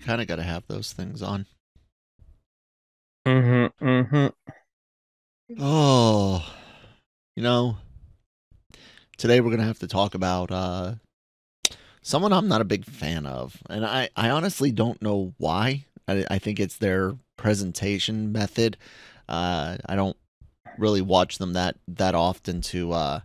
Kind of got to have those things on. Mm-hmm. Mm-hmm. Oh, you know, today we're gonna have to talk about uh, someone I'm not a big fan of, and I, I honestly don't know why. I, I think it's their presentation method. Uh, I don't really watch them that that often to uh,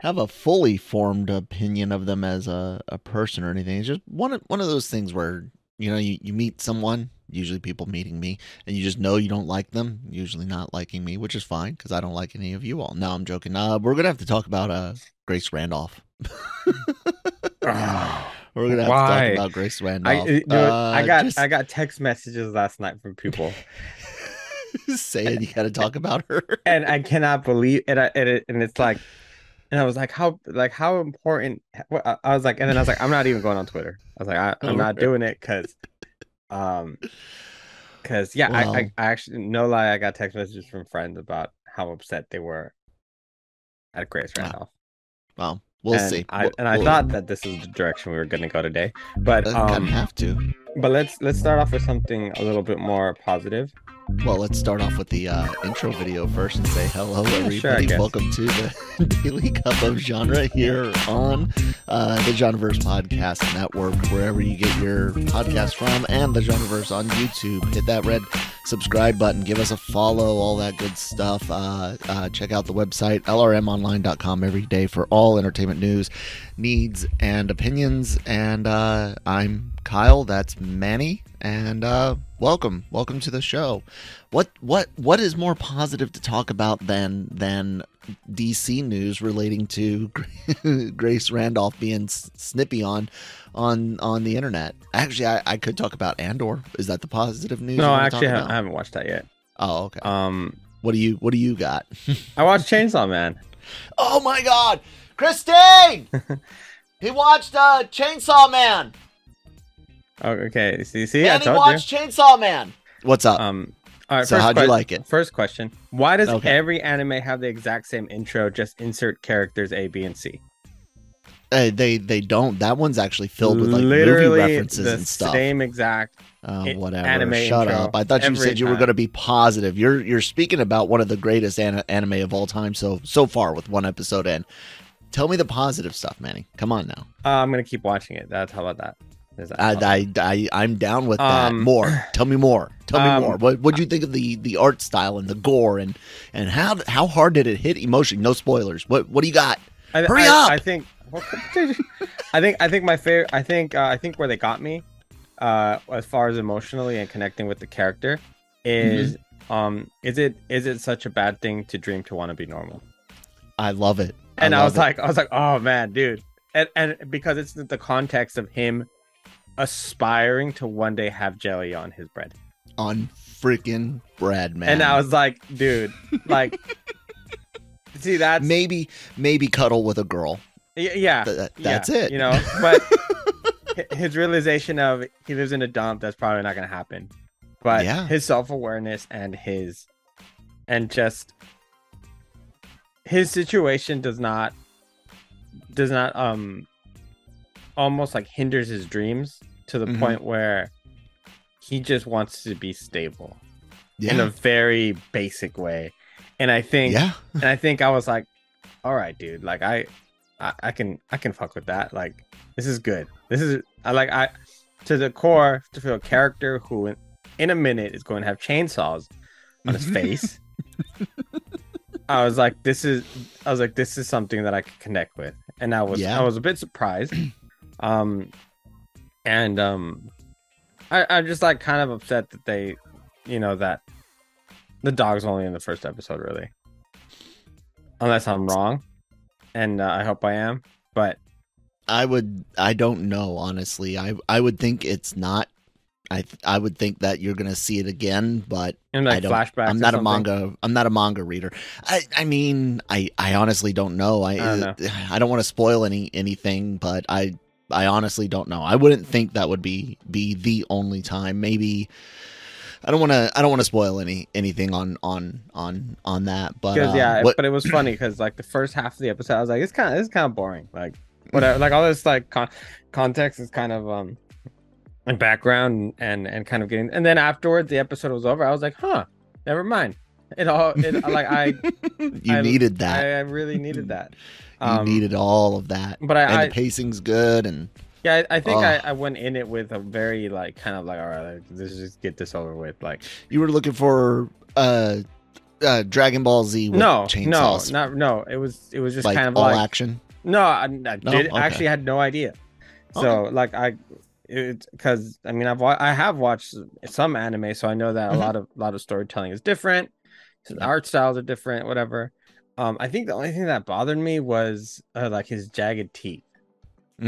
have a fully formed opinion of them as a, a person or anything. It's just one of, one of those things where you know you, you meet someone usually people meeting me and you just know you don't like them usually not liking me which is fine because i don't like any of you all. No i'm joking. Uh, we're gonna have to talk about uh, grace randolph. We're gonna have Why? to talk about grace randolph. I, dude, Uh, I got just I got text messages last night from people, saying you gotta talk about her. And I cannot believe it. And, it, and it's like, and I was like, how like how important? what- I was like, and then I was like, I'm not even going on Twitter. I was like, I, I'm not doing it because, um, because yeah, I, I I actually no lie, I got text messages from friends about how upset they were at Grace Wow. Randolph. well we'll and see I We'll- and I we'll- thought that this is the direction we were going to go today, but um, have to but let's let's start off with something a little bit more positive. Well, let's start off with the uh, intro video first and say hello, everybody. sure, Welcome to the Daily Cup of Genre here on uh, the Genreverse Podcast Network, wherever you get your podcast from, and the Genreverse on YouTube. Hit that red subscribe button, give us a follow, all that good stuff. Uh, uh, check out the website, lrmonline.com, every day for all entertainment news, needs, and opinions. And uh, I'm Kyle, that's Manny, and uh, welcome, welcome to the show. What what what is more positive to talk about than than DC news relating to Grace Randolph being snippy on on on the internet? Actually, I, I could talk about Andor. Is that the positive news? No, actually, talk I, about? I haven't watched that yet. Oh, okay. Um, what do you what do you got? I watched Chainsaw Man. oh my God, Christine! he watched uh, Chainsaw Man. Oh, okay. See, see, I and he told watched Chainsaw Man. What's up? Um, all right. So first how'd you like it? First question: Why does Okay. every anime have the exact same intro? Just insert characters A, B, and C. Uh, they they don't. That one's actually filled with like Literally movie references the and stuff. same exact. Oh, i- whatever. anime Shut intro up. I thought you every said you were going to be positive. You're you're speaking about one of the greatest an- anime of all time. So so far with one episode in. Tell me the positive stuff, Manny. Come on now. Uh, I'm gonna keep watching it. That's how about that? I? I, I I'm down with that. Um, more. Tell me more. Tell me um, more. What what do you think of the the art style and the gore and and how how hard did it hit emotion? No spoilers. What what do you got? I, Hurry I, up! I think. I think. I think my favorite. I think. Uh, I think where they got me, uh, as far as emotionally and connecting with the character, is Mm-hmm. um, is it is it such a bad thing to dream to want to be normal? I love it. And I, love was it. like, I was like, oh man, dude, and and because it's the context of him aspiring to one day have jelly on his bread, on freaking bread, man. and I was like, dude, like, see that's maybe maybe cuddle with a girl. Y- yeah, Th- that- yeah, that's it. You know, but his realization of he lives in a dump that's probably not going to happen. But Yeah. his self awareness and his and just his situation does not does not um almost like hinders his dreams to the Mhm. point where he just wants to be stable Yeah, in a very basic way. And I think yeah, and I think I was like, all right, dude, like I, I, I can, I can fuck with that. Like, this is good. This is, I like, I, to the core, to feel a character who, in, in a minute, is going to have chainsaws on his face. I was like, this is, I was like, this is something that I could connect with, and I was, Yeah. I was a bit surprised, um, and um, I, I'm just like kind of upset that they, you know, that the dog's only in the first episode, really unless I'm wrong, and uh, I hope I am. But I would. I don't know. Honestly, I I would think it's not. I I would think that you're gonna see it again, but And like I don't. flashbacks. I'm not a manga. I'm not a manga reader. I I mean, I I honestly don't know. I I don't I don't want to spoil any anything, but I I honestly don't know. I wouldn't think that would be be the only time. Maybe. I don't want to. I don't want to spoil any anything on on on on that. But Because uh, yeah, what- but it was funny because like the first half of the episode, I was like, it's kind of it's kind of boring. Like whatever, like all this like con- context is kind of um and background and and kind of getting. And then afterwards, the episode was over. I was like, huh, never mind. It all it like I you I- needed that. I, I really needed that. You needed all of that. but I, and I the pacing's good and yeah, I, I think I, I went in it with a very like kind of like all right, let's just get this over with. Like you were looking for uh uh Dragon Ball Z with no, chainsaws. no, not no. It was it was just like kind of all like action. No, I, I No? did Okay. actually had no idea. So like I, it's because I mean I've wa- I have watched some anime, so I know that Mhm. a lot of a lot of storytelling is different. So the Yeah. art styles are different, whatever. Um, I think the only thing that bothered me was uh, like his jagged teeth.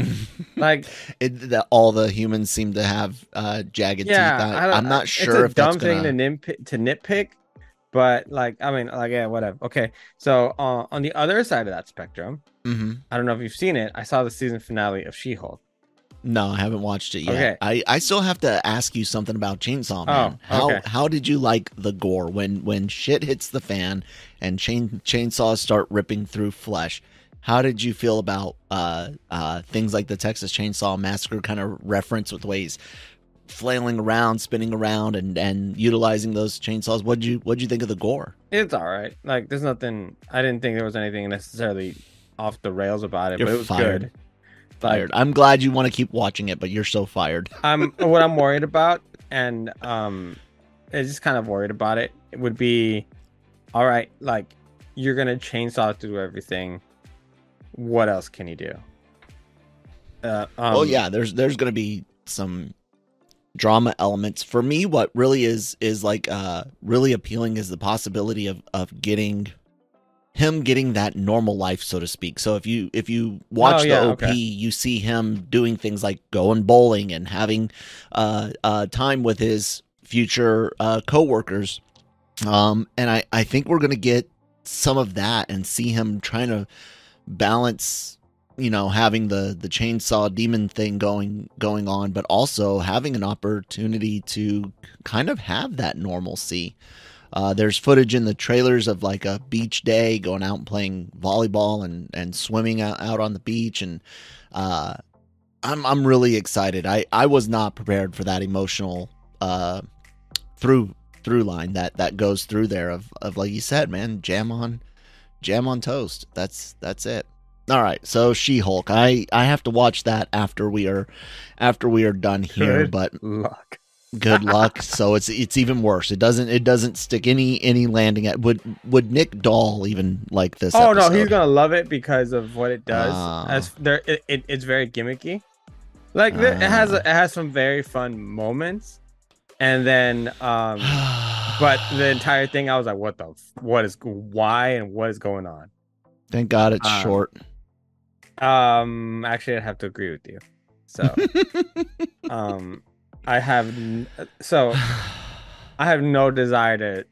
Like, it, that all the humans seem to have uh jagged yeah, teeth. I, I'm not sure if that's dumb thing gonna... to nitpick, to nitpick, but like I mean, like yeah, whatever. Okay, so uh, on the other side of that spectrum, Mhm. I don't know if you've seen it. I saw the season finale of She-Hulk. No, I haven't watched it yet. Okay. I, I still have to ask you something about Chainsaw Oh, Man. how okay. how did you like the gore when when shit hits the fan and chain chainsaws start ripping through flesh? How did you feel about uh uh things like the Texas Chainsaw Massacre kind of reference with ways flailing around, spinning around, and and utilizing those chainsaws? What'd you what'd you think of the gore? It's all right. Like there's nothing. I didn't think there was anything necessarily off the rails about it, You're but it was fired. good. Fired. I'm glad you want to keep watching it, but you're so fired. I'm what I'm worried about, and um, it's just kind of worried about it. It would be, all right. Like you're gonna chainsaw through everything. What else can you do? Uh, um, well, yeah, there's there's gonna be some drama elements for me. What really is is like uh really appealing is the possibility of of getting him getting that normal life, so to speak. So if you if you watch Oh, yeah, the OP, okay. you see him doing things like going bowling and having uh uh time with his future uh coworkers. Um, and I I think we're gonna get some of that and see him trying to balance you know having the the chainsaw demon thing going going on but also having an opportunity to kind of have that normalcy uh, there's footage in the trailers of like a beach day going out and playing volleyball and and swimming out, out on the beach and uh i'm i'm really excited. I i was not prepared for that emotional uh through through line that that goes through there of of like you said man jam on jam on toast. That's that's it. All right so she-hulk. I i have to watch that after we are after we are done here Good but luck. Good luck so it's it's even worse it doesn't it doesn't stick any any landing at would would nick dahl even like this Oh no, he's episode? gonna love it because of what it does. Ah. As there, it, it, it's very gimmicky. Like th- it has it has some very fun moments, and then um, but the entire thing, I was like, what the, f- what is, why, and what is going on? thank god it's uh, short Um, actually, I'd have to agree with you. So, um, I have n- so I have no desire to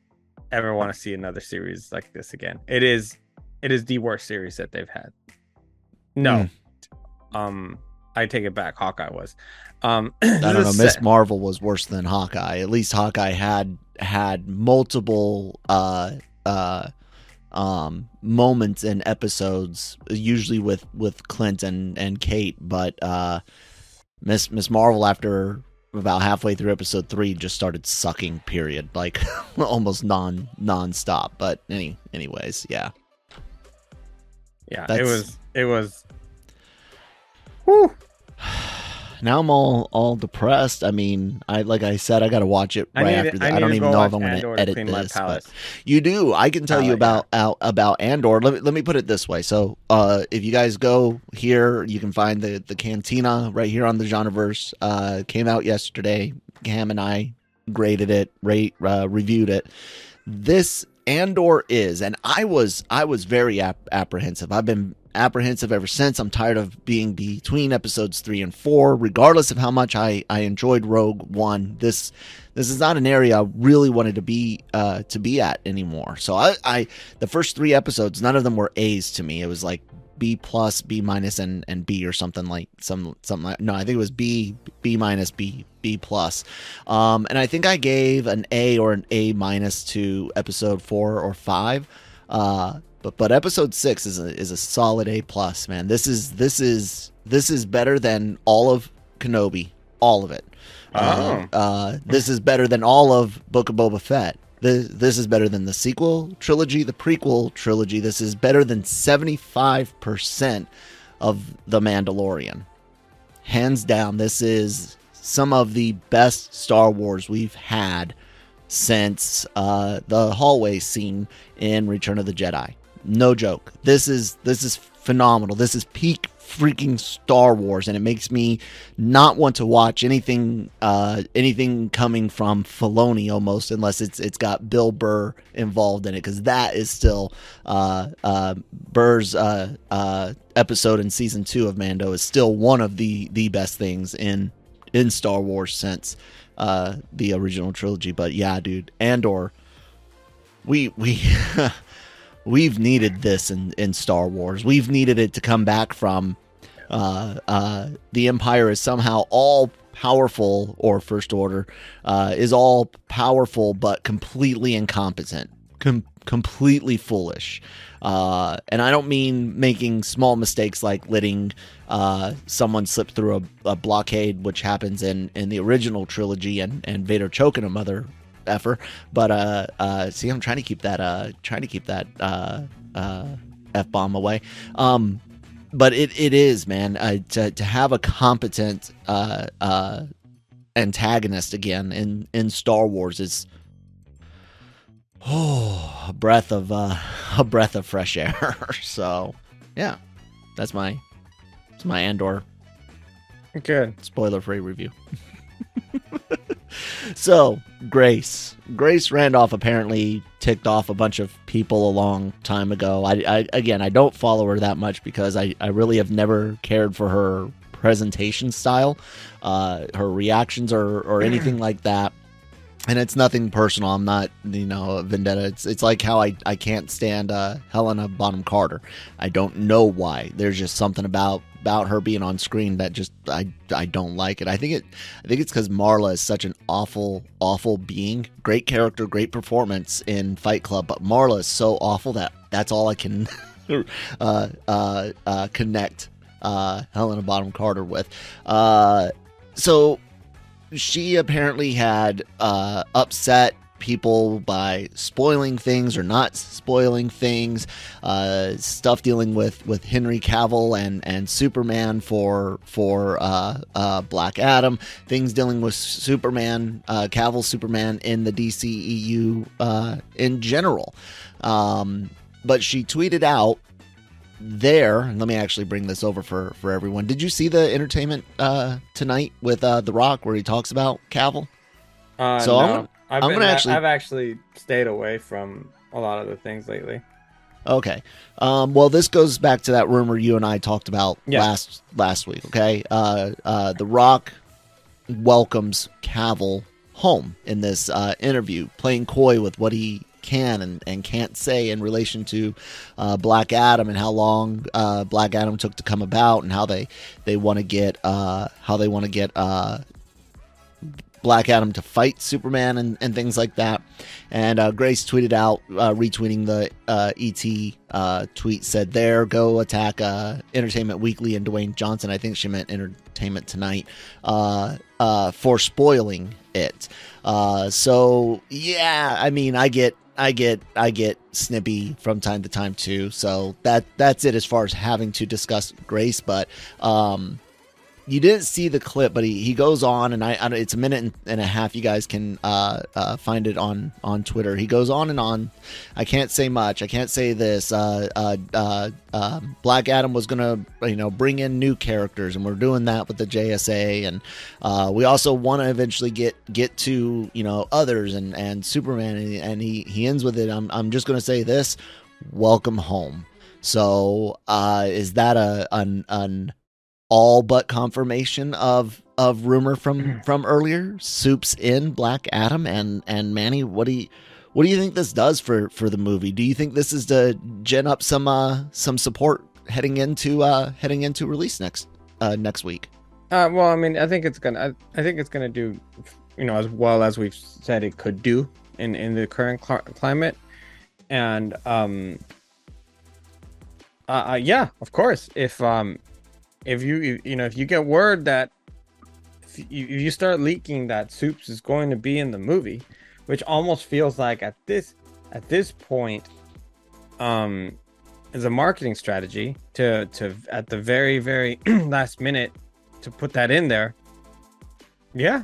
ever want to see another series like this again. It is, it is the worst series that they've had. No, um, I take it back. Hawkeye was. Um, I don't know. Miss Marvel was worse than Hawkeye. At least Hawkeye had had multiple uh uh um moments and episodes, usually with with Clint and and Kate. But uh Miss Miss Marvel, after about halfway through episode three, just started sucking. Period. Like almost non non-stop. But any anyways, yeah. yeah, it was. It was. Whew. Now I'm all all depressed. I mean, I like I said, I got to watch it I right need, after. I, The, I, need don't even know if I'm going to edit this, but. You do. I can tell Oh, you yeah. about out about Andor. Let me let me put it this way. So, uh, if you guys go here, you can find the the Cantina right here on the Genreverse. Uh, came out yesterday. Cam and I graded it, rate, uh, reviewed it. This Andor is, and I was I was very ap- apprehensive. I've been apprehensive ever since. I'm tired of being between episodes three and four, regardless of how much I, I enjoyed Rogue One. This this is not an area I really wanted to be uh, to be at anymore. So I, I the first three episodes, none of them were A's to me. It was like B plus, B minus, and and B or something like some something like no, I think it was B B minus B B plus, um, and I think I gave an A or an A minus to episode four or five. Uh, but but episode six is a is a solid A plus, man. This is this is this is better than all of Kenobi, all of it. Uh, uh, this is better than all of Book of Boba Fett. This, this is better than the sequel trilogy, the prequel trilogy. This is better than 75% of The Mandalorian. Hands down, this is some of the best Star Wars we've had since uh, the hallway scene in Return of the Jedi. No joke. This is this is phenomenal. This is peak freaking Star Wars, and it makes me not want to watch anything uh, anything coming from Filoni almost, unless it's it's got Bill Burr involved in it, because that is still uh, uh, Burr's uh, uh, episode in season two of Mando is still one of the the best things in in Star Wars since uh, the original trilogy. But yeah, dude, Andor, we we. we've needed this in, in Star Wars. We've needed it to come back from uh, uh, the Empire is somehow all powerful, or First Order uh, is all powerful but completely incompetent, com- completely foolish. Uh, and I don't mean making small mistakes like letting uh, someone slip through a, a, blockade, which happens in, in the original trilogy, and, and Vader choking a mother effer. But uh, uh, see, I'm trying to keep that uh, trying to keep that uh, uh, f bomb away. Um, but it, it is man uh, to to have a competent uh, uh, antagonist again in in Star Wars is oh a breath of uh, a breath of fresh air. so yeah, that's my that's my Andor. Good spoiler free review. so Grace, Grace Randolph apparently ticked off a bunch of people a long time ago. I, I again, I don't follow her that much because I, I really have never cared for her presentation style, uh, her reactions or or anything like that and it's nothing personal. I'm not, you know, a vendetta. It's it's like how I, I can't stand uh, Helena Bonham Carter. I don't know why. There's just something about about her being on screen that just I I don't like it. I think it I think it's because Marla is such an awful awful being. Great character, great performance in Fight Club, but Marla is so awful that that's all I can uh, uh, uh, connect uh, Helena Bonham Carter with. Uh, so she apparently had uh, upset people by spoiling things or not spoiling things uh, stuff dealing with with Henry Cavill and and Superman for for uh, uh, Black Adam things dealing with Superman uh, Cavill Superman in the DCEU uh, in general um, but she tweeted out there, let me actually bring this over for for everyone. Did you see the entertainment uh, tonight with uh, The Rock where he talks about Cavill? Uh, so no. I'm, I've I'm been, gonna actually I've actually stayed away from a lot of the things lately. Okay. Um, well, this goes back to that rumor you and I talked about yeah. last last week. Okay. Uh, uh, the Rock welcomes Cavill home in this uh, interview, playing coy with what he can and, and can't say in relation to uh, Black Adam and how long uh, Black Adam took to come about and how they they want to get uh, how they want to get uh, Black Adam to fight Superman and, and things like that. And uh, Grace tweeted out, uh, retweeting the uh, ET uh, tweet, said, There, go attack uh, Entertainment Weekly and Dwayne Johnson. I think she meant Entertainment Tonight uh, for spoiling it. so, yeah, I mean, I get I get I get snippy from time to time too. So that that's it as far as having to discuss Grace. But um, you didn't see the clip, but he, he goes on, and I, I it's a minute and, a half. You guys can uh, uh, find it on on Twitter. He goes on and on. I can't say much. I can't say this. Uh, uh, uh um, Black Adam was gonna you know bring in new characters, and we're doing that with the JSA, and uh, we also want to eventually get get to you know others and and Superman, and, and he he ends with it. I'm I'm just gonna say this. Welcome home. So, is that a an an all but confirmation of of rumor from from earlier? Soups in Black Adam and and Manny. What do you what do you think this does for for the movie? Do you think this is to gen up some uh some support heading into uh heading into release next uh next week? Uh, well, I mean, I think it's gonna. I, I think it's gonna do, you know, as well as we've said it could do in in the current cl- climate, and um, uh, uh, yeah, of course. If um, if you you, know if you get word that if you, if you start leaking that Soups is going to be in the movie, which almost feels like at this at this point, um, is a marketing strategy to to at the very very last minute to put that in there. Yeah,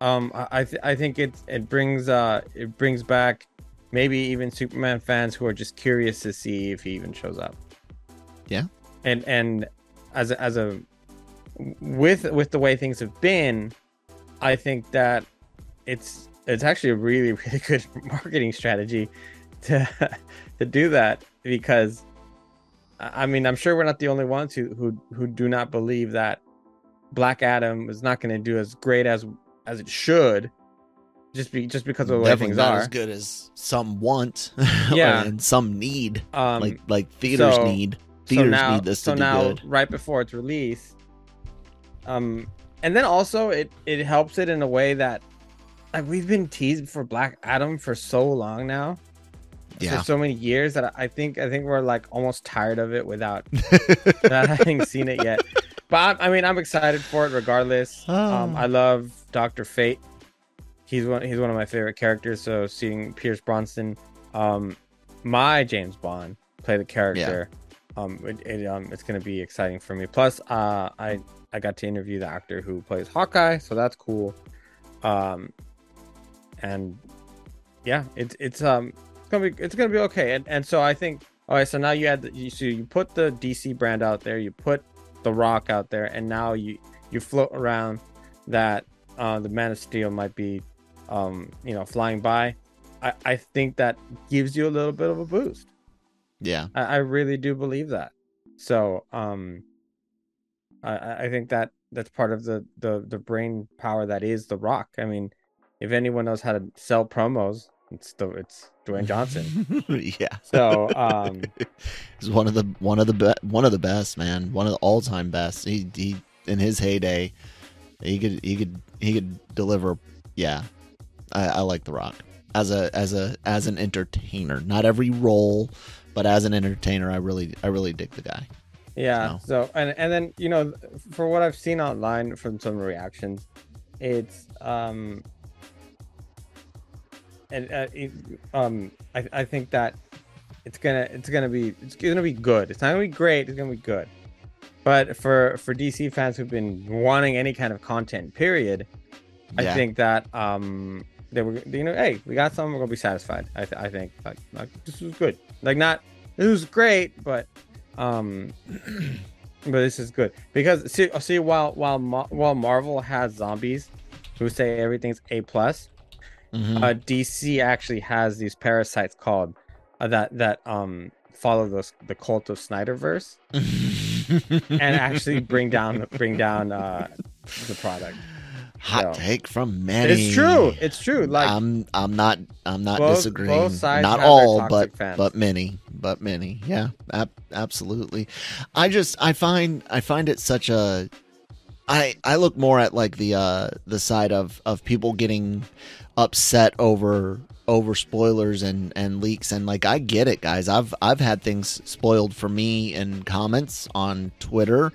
um, I I, th- I think it it brings uh it brings back maybe even Superman fans who are just curious to see if he even shows up. Yeah, and and as a, as a with with the way things have been, I think that it's it's actually a really really good marketing strategy to to do that because I mean I'm sure we're not the only ones who who who do not believe that Black Adam is not going to do as great as as it should just be just because of the way things not are. as good as some want, Yeah. and some need, Um, like like theaters so- need. So now, need this so now, good. right before its release, um, and then also it it helps it in a way that like we've been teased for Black Adam for so long now, Yeah, for so many years that I think I think we're like almost tired of it without without having seen it yet. But I, I mean, I'm excited for it regardless. Um, Oh. I love Doctor Fate. He's one. He's one of my favorite characters. So seeing Pierce Brosnan, um, my James Bond, play the character, um, it, it um, it's gonna be exciting for me. Plus, uh, I I got to interview the actor who plays Hawkeye, so that's cool. Um, and yeah, it's it's um it's gonna be it's gonna be okay. And and so I think all right. So now you had you so you put the DC brand out there, you put the Rock out there, and now you you float around that uh, the Man of Steel might be um you know flying by. I I think that gives you a little bit of a boost. Yeah, I, I really do believe that. So um I- I, think that that's part of the, the the brain power that is the rock. I mean, if anyone knows how to sell promos, it's the it's Dwayne Johnson. yeah. So um He's one of the one of the be- one of the best, man. One of the all time best. He he in his heyday, he could he could he could deliver. Yeah, I, I like The Rock as a as a as an entertainer. Not every role, but as an entertainer, I really I really dig the guy. yeah, so and and then you know for what I've seen online from some reactions, it's um and uh, it, um I, I think that it's gonna it's gonna be it's gonna be good. It's not gonna be great. It's gonna be good. But for for DC fans who've been wanting any kind of content, period, I think that um they were you know hey we got something we're gonna be satisfied. I th- I think like, like this was good. Like not it was great, but um but this is good because see see while while while Marvel has zombies who say everything's a plus Mhm. uh, DC actually has these parasites called uh, that that um follow the the cult of Snyderverse and actually bring down bring down uh the product. Hot so- take from Manny. It's true. It's true. Like I'm I'm not I'm not Both- disagreeing. both not all, but fans. but many, but many. Yeah, ab- absolutely. I just I find I find it such a I I look more at like the uh the side of of people getting upset over over spoilers and and leaks and like I get it guys. I've I've had things spoiled for me in comments on Twitter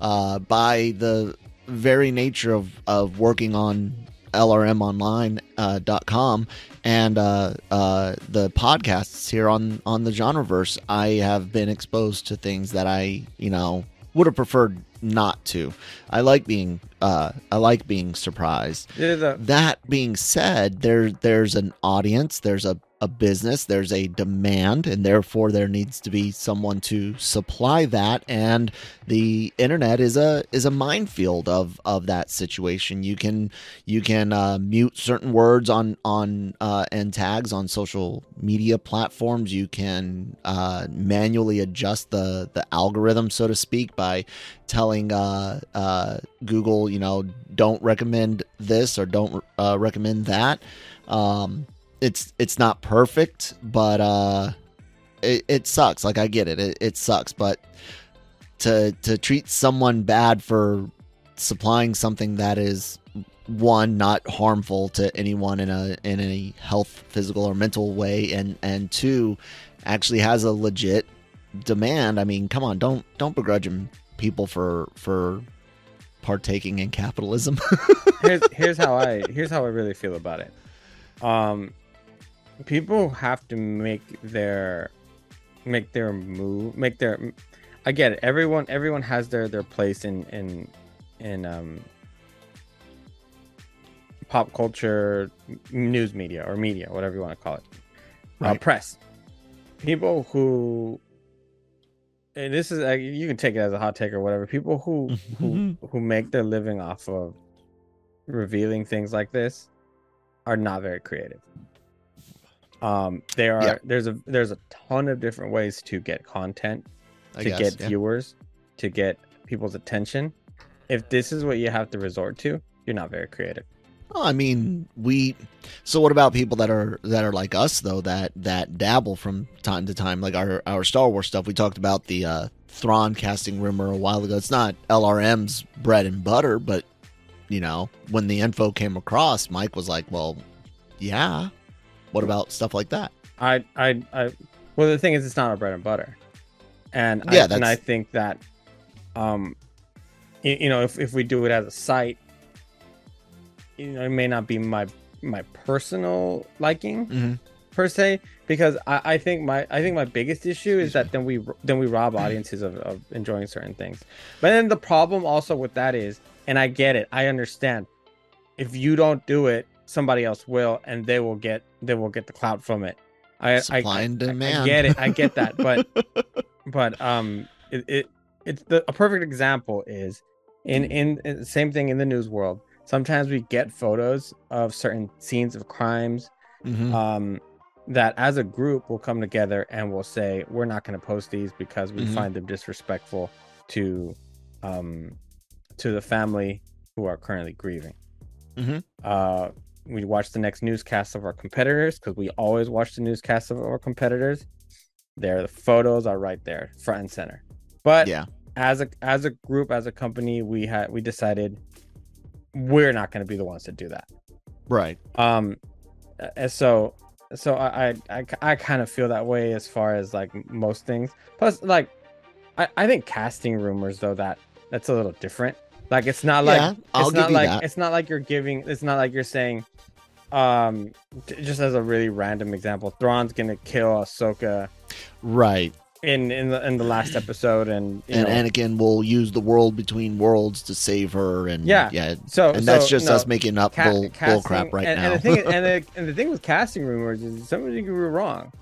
uh by the very nature of of working on lrmonline.com uh, and uh, uh, the podcasts here on on the genreverse i have been exposed to things that i you know would have preferred not to. I like being uh, I like being surprised. There's a- That being said, there there's an audience, there's a, a business, there's a demand, and therefore there needs to be someone to supply that. And the internet is a is a minefield of of that situation. You can you can uh, mute certain words on on uh, and tags on social media platforms. You can uh, manually adjust the the algorithm, so to speak, by telling uh, uh, Google, you know, don't recommend this or don't uh, recommend that. Um, it's it's not perfect, but uh, it, it sucks. Like I get it. it, it sucks, but to to treat someone bad for supplying something that is one not harmful to anyone in a in a health physical or mental way and and two actually has a legit demand i mean come on don't don't begrudge 'em people for for partaking in capitalism here's here's how I here's how I really feel about it. Um, people have to make their make their move, make their. I get it. Everyone everyone has their their place in in in um pop culture, news media or media, whatever you want to call it, uh, press. People who. And this is like you can take it as a hot take or whatever. People who who who make their living off of revealing things like this are not very creative. Um, there are Yeah. there's a there's a ton of different ways to get content, I to guess, get yeah. viewers, to get people's attention. If this is what you have to resort to, you're not very creative. Well, I mean, we. So, what about people that are that are like us though that that dabble from time to time, like our our Star Wars stuff? We talked about the uh, Thrawn casting rumor a while ago. It's not LRM's bread and butter, but you know, when the info came across, Mike was like, "Well, yeah. What about stuff like that?" I I I well the thing is it's not our bread and butter. And Yeah, I, and I think that um you, you know if, if we do it as a site you know it may not be my my personal liking Mm-hmm. per se because I, I think my I think my biggest issue is that then we then we rob audiences of, of enjoying certain things. But then the problem also with that is, and I get it, I understand. If you don't do it, somebody else will, and they will get they will get the clout from it. I I, Supply I, and I- I get it, I get that, but but um, it, it it's the a perfect example is in in, in same thing in the news world. Sometimes we get photos of certain scenes of crimes Mm-hmm. um, that as a group will come together and will say we're not going to post these because we Mhm. find them disrespectful to um, to the family who are currently grieving. Mhm. Uh, we watch the next newscast of our competitors because we always watch the newscast of our competitors. There, the photos are right there, front and center. But yeah. as a as a group, as a company, we had we decided we're not going to be the ones to do that Right. um uh, and so so I, I i kind of feel that way as far as like most things plus like i i think casting rumors though that that's a little different like it's not like Yeah, it's not like that. it's not like you're giving it's not like you're saying um just as a really random example Thrawn's gonna kill Ahsoka Right. In in the in the last episode and you and know, Anakin will use the world between worlds to save her, and Yeah. yeah, so and that's so, just no, us making up ca- bull, bull crap right and, now. and the thing and the, and the thing with casting rumors is somebody could be wrong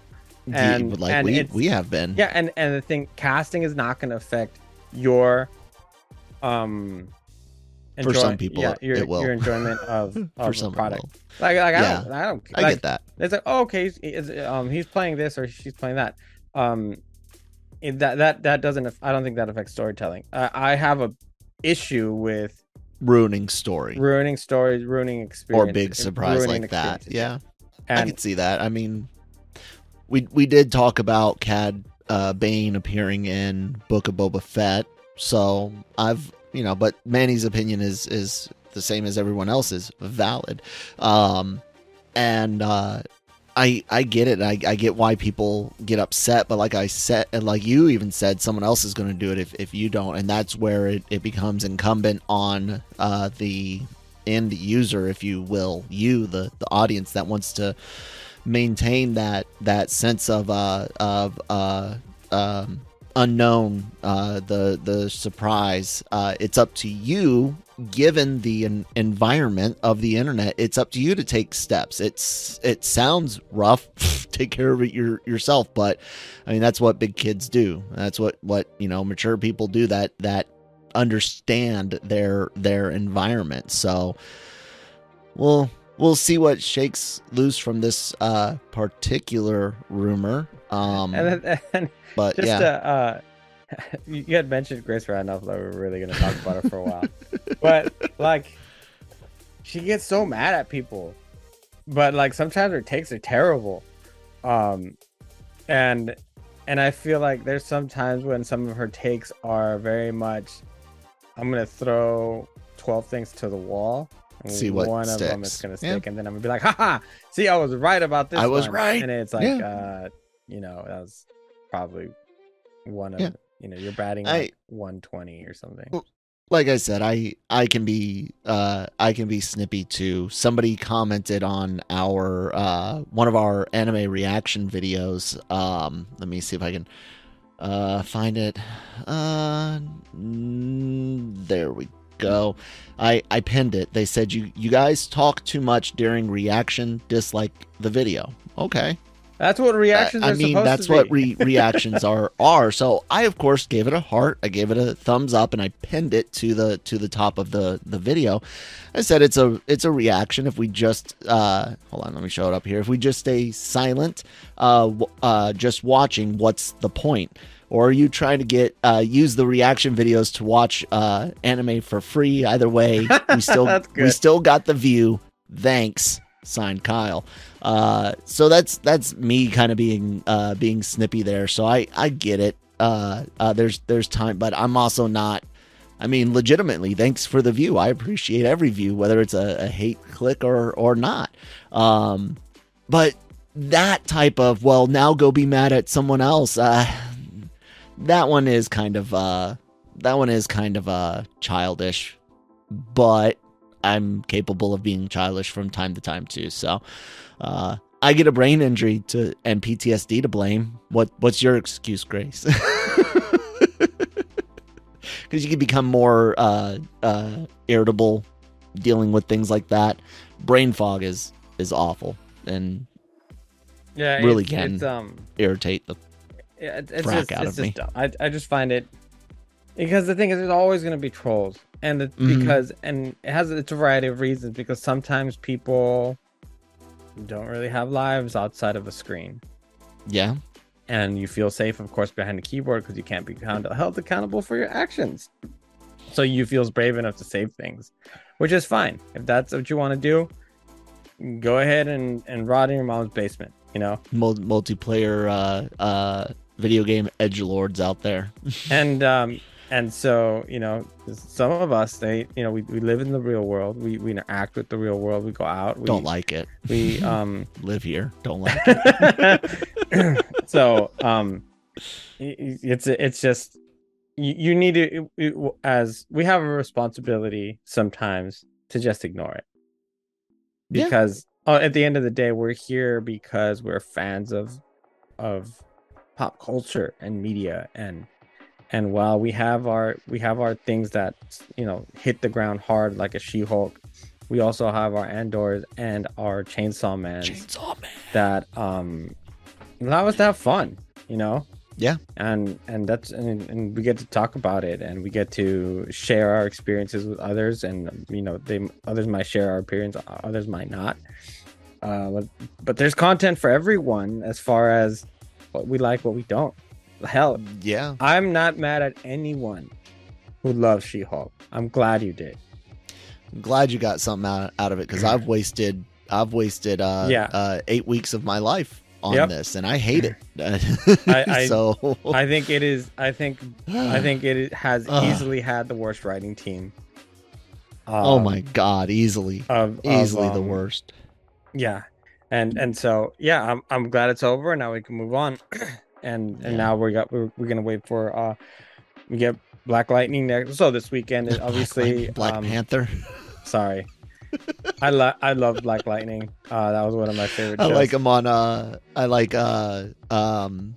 and- but like and we we have been. Yeah, and and the thing, casting is not going to affect your, um, For some people, yeah, it- your it will. your enjoyment of, For of the some product. Like, like I don't, I don't, I like, get that. It's like, oh, okay, he's, um he's playing this or she's playing that. Um, that that that doesn't. I don't think that affects storytelling. I, I have a issue with Ruining story ruining stories, ruining experience, or big surprise like that. Yeah, I can see that. I mean, we we did talk about Cad uh, Bane appearing in Book of Boba Fett, so I've you know, but Manny's opinion is is the same as everyone else's, valid. Um, and uh, I I get it. I, I get why people get upset, but like I said, and like you even said, someone else is going to do it if, if you don't, and that's where it, it becomes incumbent on uh, the end user, if you will, you the the audience that wants to maintain that that sense of uh of uh um unknown, uh, the the surprise. Uh, it's up to you, given the en- environment of the internet. It's up to you to take steps. It's it sounds rough. take care of it your, yourself, but I mean that's what big kids do. That's what what you know mature people do. That that understand their their environment. So we'll we'll see what shakes loose from this uh, particular rumor. Um, and, then, and but just yeah, to, uh, you had mentioned Grace Randolph that we were really going to talk about her for a while, but like, she gets so mad at people, but like sometimes her takes are terrible, um, and and I feel like there's sometimes when some of her takes are very much, I'm gonna throw twelve things to the wall. See what one of them is sticks. gonna Yeah. stick, and then I'm gonna be like, haha, see, I was right about this. I was one." right. and it's like, Yeah. uh, you know, that was probably one of Yeah. you know, you're batting I- like 120 or something. Well, like I said, I I can be uh I can be snippy too. Somebody commented on our uh one of our anime reaction videos. Um let me see if I can uh find it. Uh mm, there we go. I I pinned it. They said you you guys talk too much during reaction, dislike the video. Okay. That's what reactions I are mean, that's what re- reactions are are. So I, of course, gave it a heart. I gave it a thumbs up, and I pinned it to the to the top of the the video. I said it's a it's a reaction. If we just uh, hold on, let me show it up here. If we just stay silent, uh, uh, just watching, what's the point? Or are you trying to get uh, use the reaction videos to watch uh, anime for free? Either way, we still we still got the view. Thanks, signed Kyle. Uh, so that's that's me kind of being uh, being snippy there. So I I get it. Uh, uh, there's there's time, but I'm also not. I mean, legitimately, thanks for the view. I appreciate every view, whether it's a, a hate click or or not. Um, but that type of well, now go be mad at someone else. That one is kind of uh, that one is kind of uh, childish, but I'm capable of being childish from time to time too. So, uh, I get a brain injury to and PTSD to blame. What what's your excuse, Grace? Because you can become more uh, uh, irritable dealing with things like that. Brain fog is is awful and yeah, really can. Um, irritate the. Yeah, it- it's just, out it's of me. just dumb. I, I just find it because the thing is, there's always going to be trolls, and the, Mhm. because and it has it's a variety of reasons. Because sometimes people don't really have lives outside of a screen. Yeah, and you feel safe, of course, behind the keyboard because you can't be held accountable for your actions. So you feel brave enough to save things, which is fine. If that's what you want to do, go ahead and and rot in your mom's basement. You know, Mul- multiplayer uh, uh, video game edge lords out there. and um and so you know some of us they you know we, we live in the real world we we interact with the real world we go out we Don't like it. we um Live here. Don't like it. so um it's it's just you, you need to you- as we have a responsibility sometimes to just ignore it Yeah. because uh, at the end of the day we're here because we're fans of of pop culture and media and and while we have our we have our things that you know hit the ground hard like a she-hulk we also have our andors and our chainsaw man Chainsaw Man. that um allow us to have fun you know Yeah. and and that's and, and we get to talk about it and we get to share our experiences with others and you know they others might share our experience others might not uh but, but there's content for everyone as far as what we like what we don't hell Yeah. i'm not mad at anyone who loves she-hulk i'm glad you did I'm glad you got something out, out of it because I've wasted I've wasted uh, Yeah. uh eight weeks of my life on Yep. this and I hate it. I- I- so i think it is i think I think it has easily had the worst writing team. oh um, my god, easily. Of, of, Easily the um, worst. Yeah, and and so yeah, I'm I'm glad it's over. and Now we can move on, and Yeah. and now we got we're, we're gonna wait for uh we get Black Lightning next. So this weekend Black obviously Black um, Panther. Sorry, I love I love Black Lightning. Uh, that was one of my favorite. I like him on uh I like uh um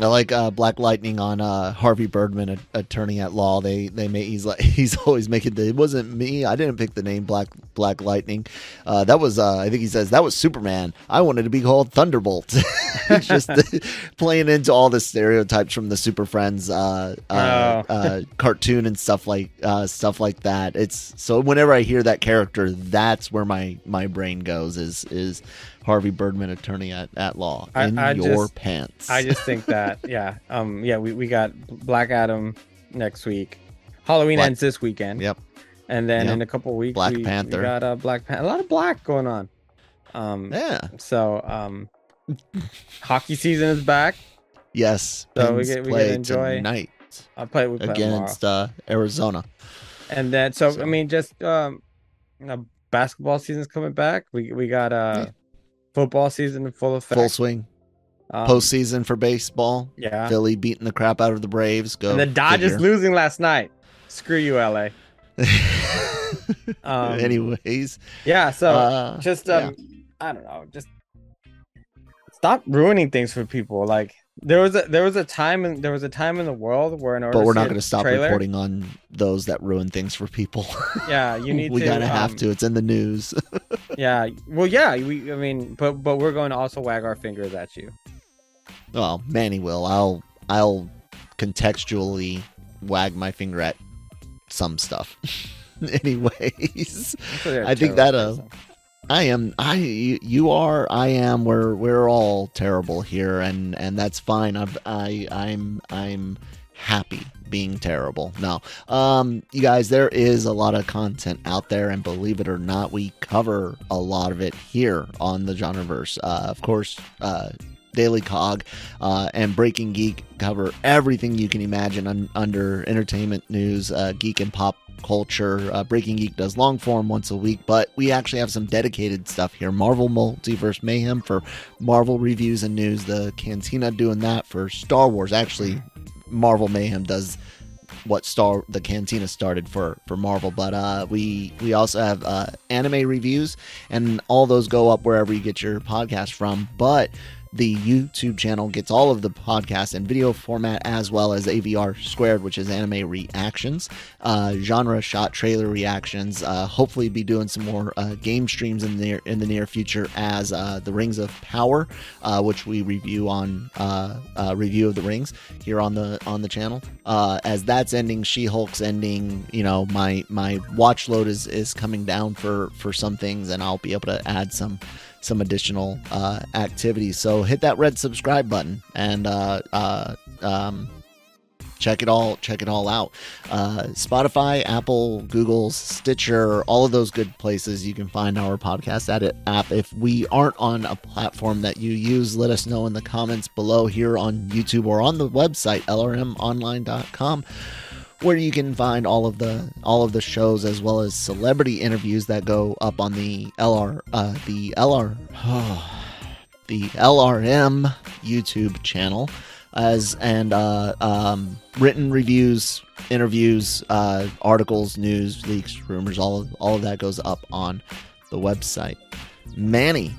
I like uh, Black Lightning on uh, Harvey Birdman, a, attorney at law. They they make he's like he's always making the. It wasn't me. I didn't pick the name Black Black Lightning. Uh, that was uh, I think he says that was Superman. I wanted to be called Thunderbolt. it's just playing into all the stereotypes from the Super Friends uh, uh, Oh. uh, cartoon and stuff like uh, stuff like that. It's so whenever I hear that character, that's where my my brain goes. Is is Harvey Birdman, attorney at, at law, in I your just- pants? I just think that yeah, um, yeah, we, we got Black Adam next week. Halloween Black- ends this weekend. Yep. And then Yep. in a couple weeks, Black we, we Panther. got uh, Black Panther. A lot of black going on. Um, Yeah. so um, hockey season is back. Yes. So we get- we get to enjoy tonight I'll play with against uh, Arizona. And then so, So- I mean, just um, you know, basketball season's coming back. We we got uh, Yeah. Football season in full effect. Full swing. Um, Postseason for baseball. Yeah. Philly beating the crap out of the Braves. Go. and the Dodgers figure. losing last night. Screw you, LA. Um, Anyways, Yeah. So uh, just yeah. um i don't know just stop ruining things for people like there was a there was a time in there was a time in the world where in order but we're to not going to stop trailer, reporting on those that ruin things for people. yeah you need we to gotta have um, to. It's in the news. yeah well yeah we i mean but but we're going to also wag our fingers at you well, Manny will. I'll I'll contextually wag my finger at some stuff. Anyways, I'm sure you're a I think that, uh. I am. I you, are. I am. We're we're all terrible here, and and that's fine. I've, I I'm I'm happy being terrible. No, um, you guys, there is a lot of content out there, and believe it or not, we cover a lot of it here on the Genreverse. Uh, of course, uh, Daily Cog uh, and Breaking Geek cover everything you can imagine un- under entertainment news, uh, geek and pop culture. Uh, Breaking Geek does long form once a week, but we actually have some dedicated stuff here. Marvel Multiverse Mayhem for Marvel reviews and news. The Cantina doing that for Star Wars. Actually, Marvel Mayhem does what star the cantina started for for marvel but uh we we also have uh anime reviews and all those go up wherever you get your podcast from but the YouTube channel gets all of the podcast and video format as well as AVR squared, which is anime reactions, uh, genre shot trailer reactions. Uh, hopefully, be doing some more uh, game streams in the near, in the near future as uh, the Rings of Power, uh, which we review on uh, review of the Rings here on the on the channel. As that's ending, She Hulk's ending. You know, my my watch load is is coming down for for some things, and I'll be able to add some some additional uh, activities. So hit that red subscribe button and uh, uh, um, check it all check it all out. Uh, Spotify, Apple, Google, Stitcher, all of those good places you can find our podcast at it app. If we aren't on a platform that you use, let us know in the comments below here on YouTube or on the website lrmonline.com where you can find all of the all of the shows as well as celebrity interviews that go up on the LR uh, the LR the LRM YouTube channel as and uh, um, written reviews, interviews, uh, articles, news, leaks, rumors, all of all of that goes up on the website. Manny,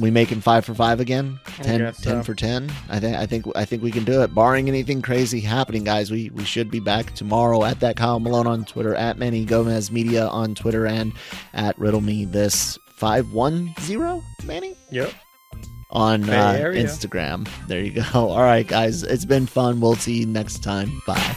we making five for five again? I 10, guess 10 for ten? I think I think I think we can do it. Barring anything crazy happening, guys, we we should be back tomorrow at that Kyle Malone on Twitter, at Manny Gomez Media on Twitter, and at Riddle Me This five one zero Manny Yep. on uh, Instagram. There you go. All right, guys, it's been fun. We'll see you next time. Bye.